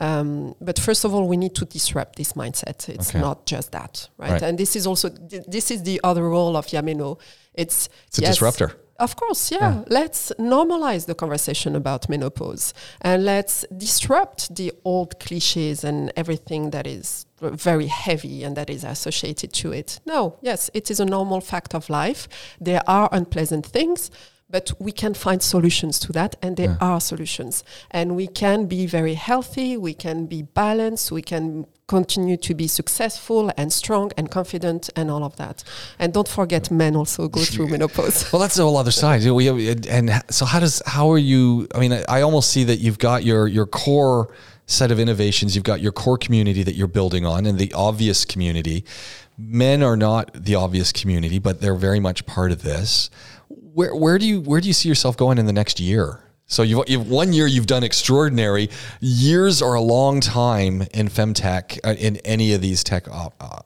Um, but first of all, we need to disrupt this mindset. It's Okay. not just that, right? Right. And this is also th- this is the other role of Iameno. It's It's a yes, disruptor. Of course, yeah. Yeah. Let's normalize the conversation about menopause and let's disrupt the old cliches and everything that is very heavy and that is associated to it. No, yes, it is a normal fact of life. There are unpleasant things, but we can find solutions to that, and there Yeah. are solutions. And we can be very healthy, we can be balanced, we can continue to be successful and strong and confident and all of that. And don't forget, men also go through menopause. Well, that's the whole other side. And so how does how are you? I mean, I almost see that you've got your your core set of innovations. You've got your core community that you're building on, and the obvious community. Men are not the obvious community, but they're very much part of this. Where where do you where do you see yourself going in the next year? So you've, you've one year you've done extraordinary. Years are a long time in femtech uh, in any of these tech uh, uh,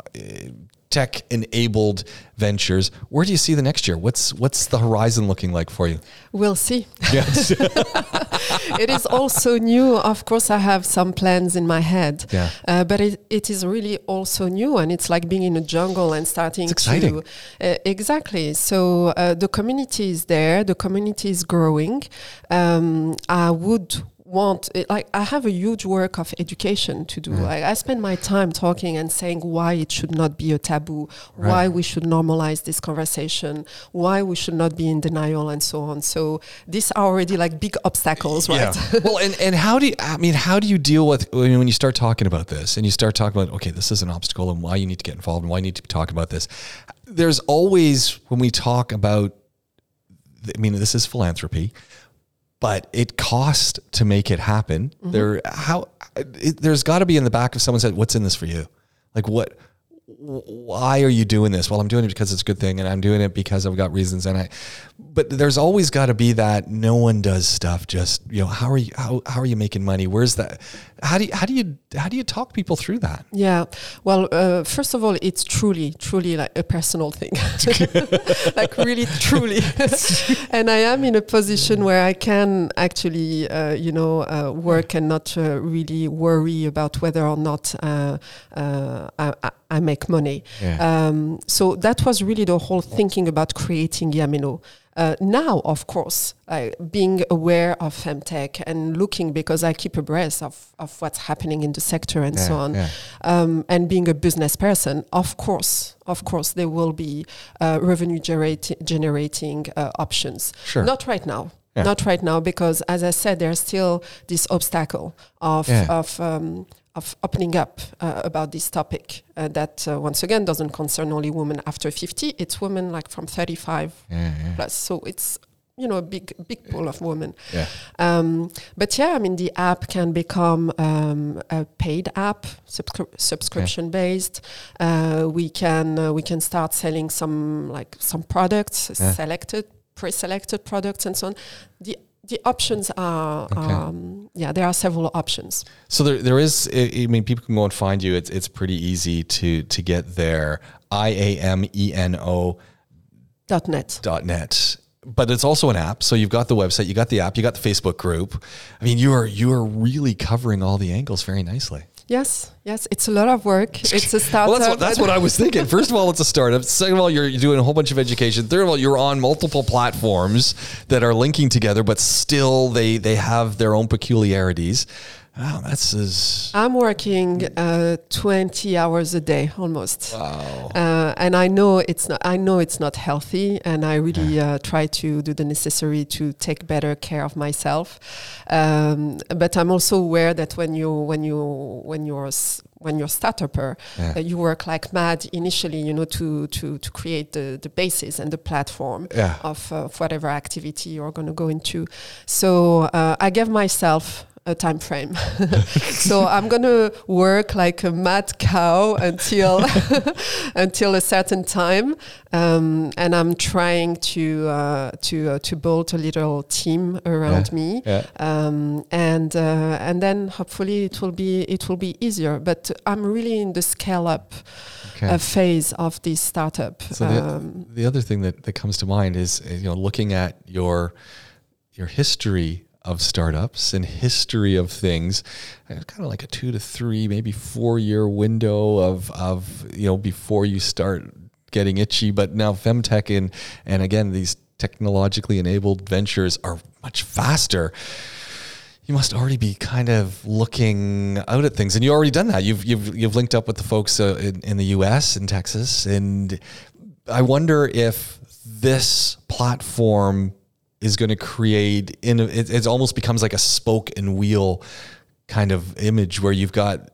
tech enabled ventures. Where do you see the next year? What's what's the horizon looking like for you? We'll see. Yes. it is also new. Of course, I have some plans in my head, Yeah. uh, but it, it is really also new, and it's like being in a jungle and starting It's exciting. to uh, exactly. So uh, the community is there. The community is growing. Um, I would want it, like I have a huge work of education to do. Mm. Like I spend my time talking and saying why it should not be a taboo, why we should normalize this conversation, why we should not be in denial, and so on. So these are already like big obstacles, right? well, and, and how do you, I mean, how do you deal with when when you start talking about this and you start talking about, okay, this is an obstacle and why you need to get involved and why you need to be talking about this? There's always, when we talk about, I mean, this is philanthropy, but it costs to make it happen. Mm-hmm. There, how, it, there's got to be in the back of someone said, what's in this for you? Like what, why are you doing this? Well, I'm doing it because it's a good thing, and I'm doing it because I've got reasons. And I, but there's always got to be that no one does stuff just you know how are you how, how are you making money? Where's that? How do you how do you how do you talk people through that? Yeah. Well, uh, first of all, it's truly, truly like a personal thing. like really, truly. and I am in a position where I can actually, uh, you know, uh, work and not uh, really worry about whether or not uh, uh, I, I- I make money. Yeah. Um, so that was really the whole thinking about creating Iameno. Uh, now, of course, uh, being aware of femtech and looking because I keep abreast of, of what's happening in the sector and so on, yeah. um, and being a business person, of course, of course, there will be uh, revenue generati- generating uh, options. Sure. Not right now. Yeah. Not right now because, as I said, there's still this obstacle of Yeah. of um, of opening up uh, about this topic uh, that uh, once again doesn't concern only women after 50. It's women like from 35 Yeah, yeah. plus. So it's you know a big big pool of women. Yeah. Um, but yeah, I mean, the app can become um, a paid app, subscri- subscription based. Uh, we can uh, we can start selling some like some products, Yeah. selected, pre-selected products, and so on. The the options are Okay. um, yeah, there are several options. So there, there is. I I mean, people can go and find you. It's, it's pretty easy to to get there. I A M E N O Dot net. dot net. But it's also an app. So you've got the website, you got the app, you got the Facebook group. I mean, you are you are really covering all the angles very nicely. Yes, yes, it's a lot of work. It's a startup. Well, that's what, that's what I was thinking. First of all, it's a startup. Second of all, you're, you're doing a whole bunch of education. Third of all, you're on multiple platforms that are linking together, but still they they have their own peculiarities. Wow, that's as I'm working uh, 20 hours a day almost. wow. Uh, and I know it's not. I know it's not healthy, and I really uh, try to do the necessary to take better care of myself. Um, but I'm also aware that when you when you when you're s- when you're startupper, Yeah. uh, you work like mad initially, you know, to to to create the the basis and the platform Yeah. of, of whatever activity you're going to go into. So uh, I gave myself a time frame. so I'm going to work like a mad cow until until a certain time, um, and I'm trying to uh, to uh, to build a little team around Yeah. me. Yeah. Um, and uh, and then hopefully it will be it will be easier. But I'm really in the scale up Okay. uh, phase of this startup. So the, Um, the other thing that, that comes to mind is you know looking at your your history of startups and history of things, kind of like a two to three, maybe four year window of of you know before you start getting itchy. But now femtech and and again these technologically enabled ventures are much faster you must already be kind of looking out at things, and you already done that. You've you've you've linked up with the folks uh, in, in the U.S. in Texas, and I wonder if this platform is going to create in it, it almost becomes like a spoke and wheel kind of image where you've got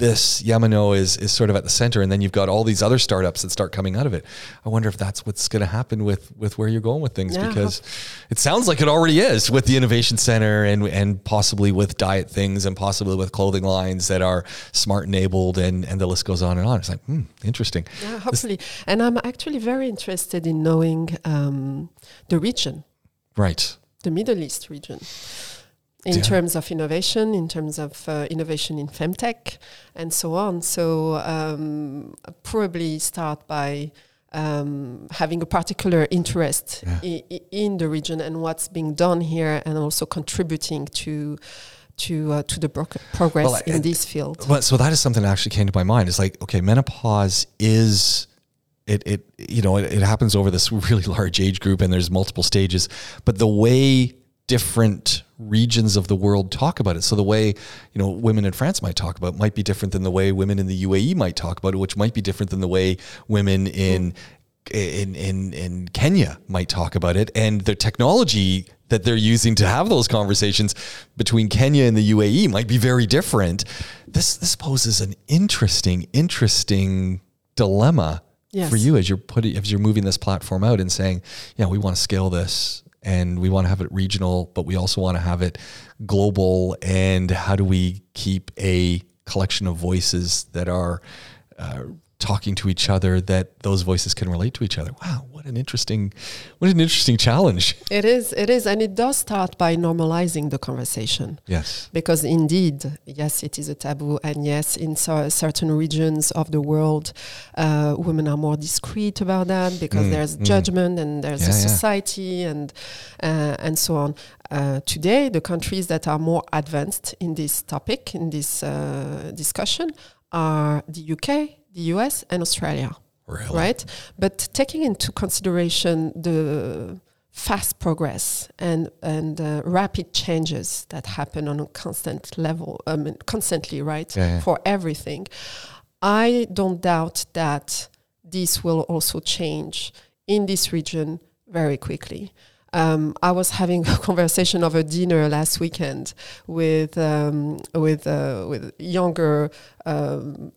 this Yamano is is sort of at the center, and then you've got all these other startups that start coming out of it. I wonder if that's what's going to happen with with where you're going with things Yeah, because it sounds like it already is with the innovation center and and possibly with diet things and possibly with clothing lines that are smart enabled and and the list goes on and on. It's like hmm, interesting. Yeah, hopefully. And I'm actually very interested in knowing um, the region, Right. the Middle East region, in Yeah. terms of innovation, in terms of uh, innovation in femtech, and so on. So um, probably start by um, having a particular interest Yeah. i- in the region and what's being done here, and also contributing to. To, uh, to the pro- progress Well, in this field. But so that is something that actually came to my mind. It's like, okay, menopause is it it you know, it, it happens over this really large age group and there's multiple stages, but the way different regions of the world talk about it. So the way, you know, women in France might talk about it might be different than the way women in the UAE might talk about it, which might be different than the way women in in in in Kenya might talk about it and the technology that they're using to have those conversations between Kenya and the UAE might be very different. This this poses an interesting interesting dilemma Yes. for you as you're putting as you're moving this platform out and saying, yeah, we want to scale this and we want to have it regional, but we also want to have it global and how do we keep a collection of voices that are uh, talking to each other that those voices can relate to each other. Wow, what an interesting what an interesting challenge. It is, it is, and it does start by normalizing the conversation. Yes. Because indeed, yes, it is a taboo, and yes, in so certain regions of the world, uh, women are more discreet about that because Mm, there's mm. judgment and there's a Yeah, yeah. society and uh, and so on. Uh, today, the countries that are more advanced in this topic, in this uh, discussion, are the UK, the US, and Australia. Really? Right? But taking into consideration the fast progress and and uh, rapid changes that happen on a constant level, I mean, constantly, right? Yeah, yeah. For everything, I don't doubt that this will also change in this region very quickly. Um, I was having a conversation over dinner last weekend with um, with uh, with younger um,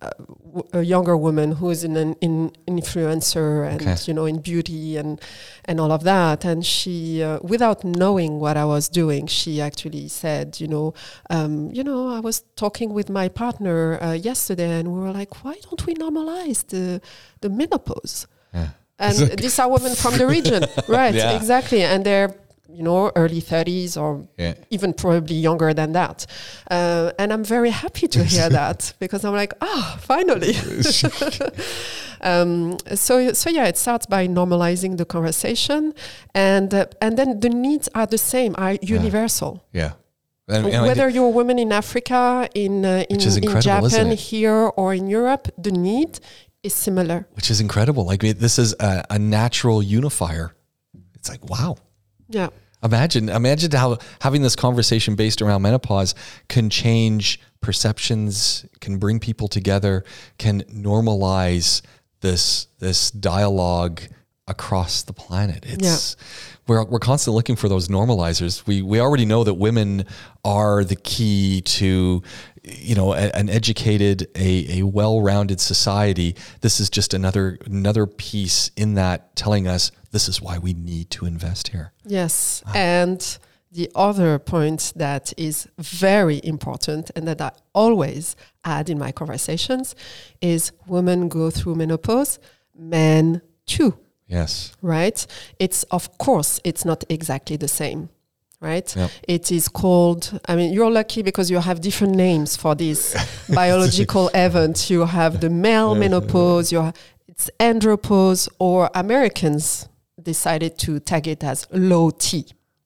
a younger woman who is an, an in influencer and Okay. you know in beauty and and all of that. And she, uh, without knowing what I was doing, she actually said, you know, um, you know, I was talking with my partner uh, yesterday, and we were like, why don't we normalize the the menopause? Yeah. And these are women from the region, right? Yeah. Exactly, and they're you know early 30s or Yeah. even probably younger than that. Uh, and I'm very happy to hear that because I'm like, ah, finally. um, so so yeah, it starts by normalizing the conversation, and uh, and then the needs are the same, are universal. Yeah. And, and I Whether you're a woman in Africa, in uh, in, in Japan, here or in Europe, the need is similar. which is incredible. Like this is a, a natural unifier. It's like wow. Yeah. Imagine, imagine how having this conversation based around menopause can change perceptions, can bring people together, can normalize this this dialogue across the planet. It's we're we're constantly looking for those normalizers. We we already know that women are the key to you know a, an educated a, a well-rounded society this is just another another piece in that telling us this is why we need to invest here Yes. Ah. And the other point that is very important and that I always add in my conversations is women go through menopause, men too, yes right? It's, of course, it's not exactly the same. Right? Yep. It is called, I mean, you're lucky because you have different names for this biological event. You have the male menopause, you have, it's andropause, or Americans decided to tag it as low T,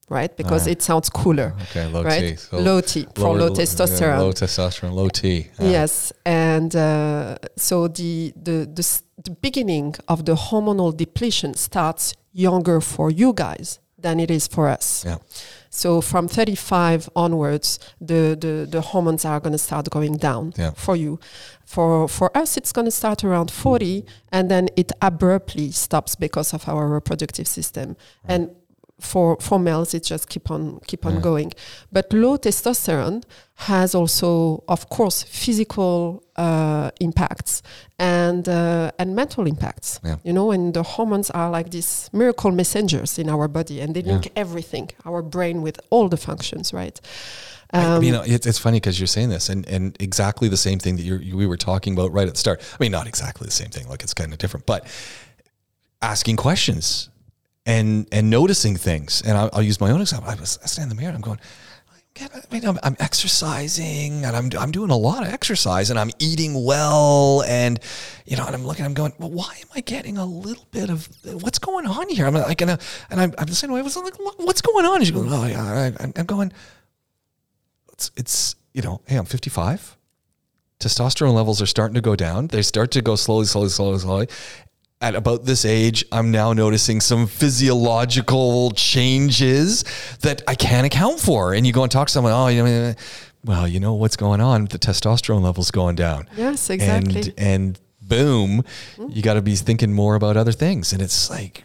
right? Because Ah. it sounds cooler, okay low right? t so low T for low yeah, testosterone. low testosterone low t Ah, Yes, and uh, so the, the the the beginning of the hormonal depletion starts younger for you guys than it is for us. yeah So from 35 onwards, the, the, the hormones are going to start going down Yeah. for you. For for us, it's going to start around 40, and then it abruptly stops because of our reproductive system. And for for males, it just keep on keep on going. But low testosterone has also, of course, physical uh, impacts and uh, and mental impacts. Yeah. You know, and the hormones are like these miracle messengers in our body, and they Yeah. link everything, our brain with all the functions, right? I- Um, you know, it's, it's funny because you're saying this, and, and exactly the same thing that you're, you we were talking about right at the start. I mean, not exactly the same thing; like it's kind of different, but asking questions and and noticing things. And I'll, I'll use my own example. I was I stand in the mirror, and I'm going. I mean, I'm, I'm exercising and I'm, I'm doing a lot of exercise and I'm eating well. And, you know, and I'm looking, I'm going, well, why am I getting a little bit of what's going on here? I'm like, and, I, and I'm, I'm the same way. I was like, what's going on? And she goes, oh, yeah. I'm- I'm going, it's, it's, you know, hey, I'm 55. Testosterone levels are starting to go down. They start to go slowly, slowly, slowly, slowly. At about this age, I'm now noticing some physiological changes that I can't account for. And you go and talk to someone, oh, you know, well, you know what's going on? The testosterone levels going down. yes, exactly. And and boom, you got to be thinking more about other things. And it's like,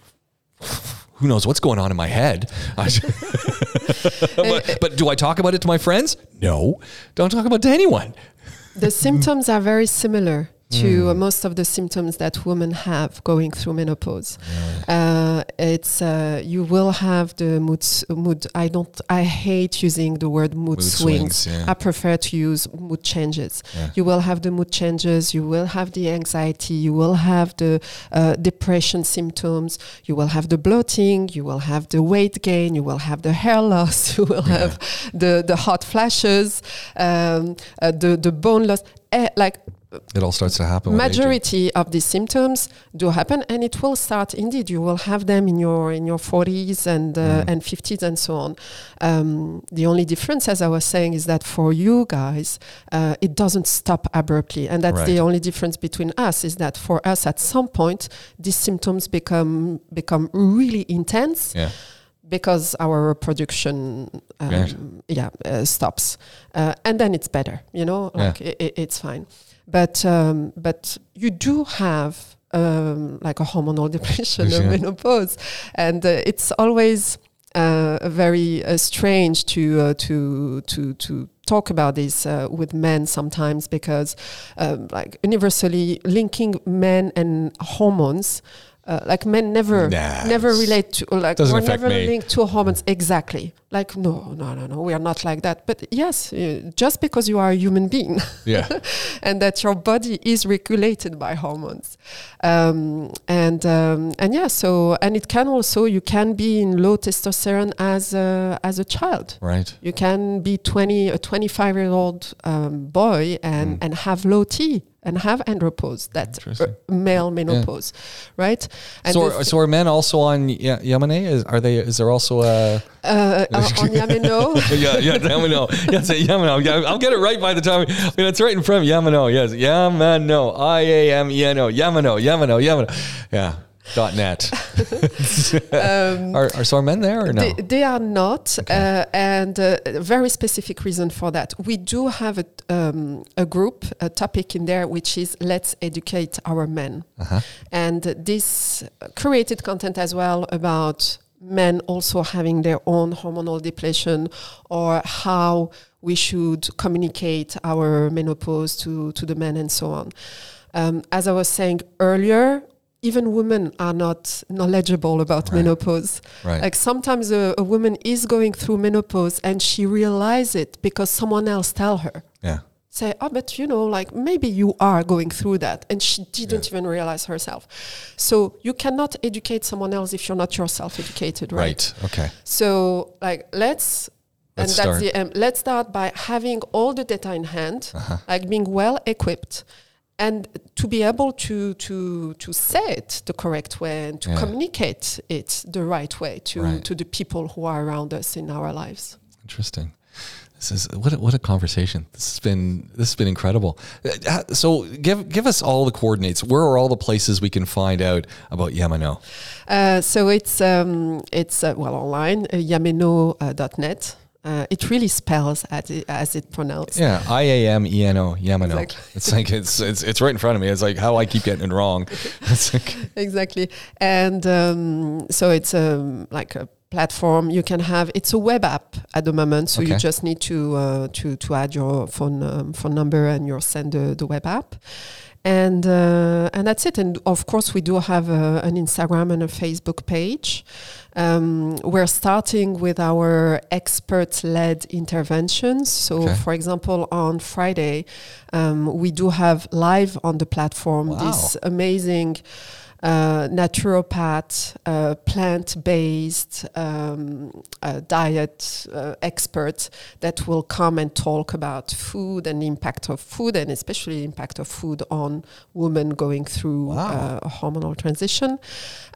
who knows what's going on in my head? but, but do I talk about it to my friends? No, don't talk about it to anyone. the symptoms are very similar. To uh, most of the symptoms that women have going through menopause. Uh, it's uh, you will have the mood mood. I don't. I hate using the word mood, Mood swings. swings, yeah. I prefer to use mood changes. Yeah. You will have the mood changes. You will have the anxiety. You will have the uh, depression symptoms. You will have the bloating. You will have the weight gain. You will have the hair loss. You will have the the hot flashes. Um, uh, the the bone loss. Eh, like It all starts to happen. majority of these symptoms do happen and it will start indeed you will have them in your in your 40s and uh, Mm. and 50s and so on um, the only difference as i was saying is that for you guys uh, it doesn't stop abruptly and that's the only difference between us is that for us at some point these symptoms become become really intense Yeah. because our production um, Right. yeah uh, stops uh, and then it's better you know Yeah. like i i it's fine but um, but you do have um, like a hormonal depression or Yeah. menopause and uh, it's always uh, very uh, strange to uh, to to to talk about this uh, with men sometimes because um, like universally linking men and hormones uh, like men never Nah, never relate to like doesn't affect never me. linked to hormones exactly like no no no no we are not like that but yes uh, just because you are a human being Yeah. and that your body is regulated by hormones um, and um, and yeah so and it can also you can be in low testosterone as a, as a child Right. you can be 20 a 25 year old um, boy and Mm. and have low T and have andropause that uh, male menopause right and so, are, so are men also on y- Yamane? Is are they? Is there also a? uh, on Iameno yeah, yeah, Yamano. Yes, Yamano. Yeah, I'll get it right by the time. I mean, it's right in front of Yamano. Yes, Yamano. I A M E N O. Yamano. Yamano. Yamano. Yeah. Dot net. um, Are, are men there or no? They, they are not, uh, and uh, a very specific reason for that. We do have a, um, a group, a topic in there, which is let's educate our men, Uh-huh. and this created content as well about men also having their own hormonal depletion or how we should communicate our menopause to, to the men and so on. Um, as I was saying earlier, even women are not knowledgeable about Right. menopause. Right. Like sometimes a, a woman is going through menopause and she realizes it because someone else tell her. yeah. Say, oh, but you know, like maybe you are going through that, and she didn't even realize herself. So you cannot educate someone else if you're not yourself educated, right? Right. Okay. So like let's. and Let's that's start. the um, let's start by having all the data in hand, Uh-huh. like being well equipped, and to be able to to to say it the correct way and to Yeah. communicate it the right way to Right. to the people who are around us in our lives. Interesting. This is what a, what a conversation. This has been this has been incredible. Uh, So give give us all the coordinates. Where are all the places we can find out about Yamano? Uh, so it's um, it's uh, well online uh, iameno.net. Uh, it really spells as it, as it pronounced. Yeah, I A M E N O Yamano. Exactly. It's like it's it's it's right in front of me. It's like how I keep getting it wrong. It's like, exactly and um, so it's um, like a platform you can have it's a web app at the moment so you just need to uh, to to add your phone um, phone number and you'll send the, the web app. And uh, and that's it. And of course we do have a, an instagram and a facebook page. Um, we're starting with our expert-led interventions. So Okay. for example on friday um, we do have live on the platform Wow. this amazing uh, naturopath, uh, plant-based um, uh, diet uh, expert that will come and talk about food and the impact of food, and especially the impact of food on women going through Wow. uh, a hormonal transition.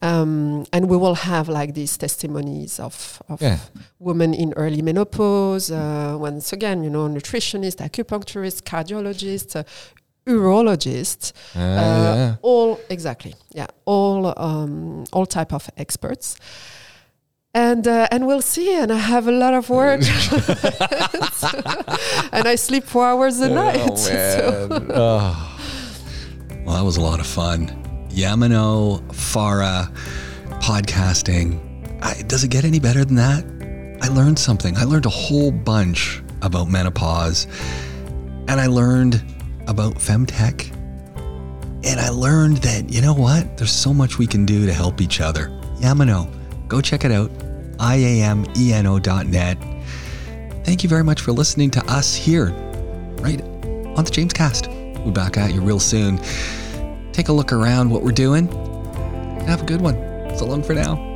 Um, and we will have like these testimonies of, of Yeah. women in early menopause. Uh, once again, you know, nutritionist, acupuncturist, cardiologist, uh, urologist, uh, yeah. all exactly, yeah, all um, all type of experts. And uh, and we'll see. And I have a lot of work, and I sleep four hours a night. Oh, so- Oh. Well, that was a lot of fun. Yamano, Farah, podcasting. I, does it get any better than that? I learned something. I learned a whole bunch about menopause, and I learned about femtech. And I learned that, you know what? There's so much we can do to help each other. Yamano, go check it out. I-A-M-E-N-O dot net. Thank you very much for listening to us here, right on the James Cast. We'll be back at you real soon. Take a look around what we're doing. Have a good one. So long for now.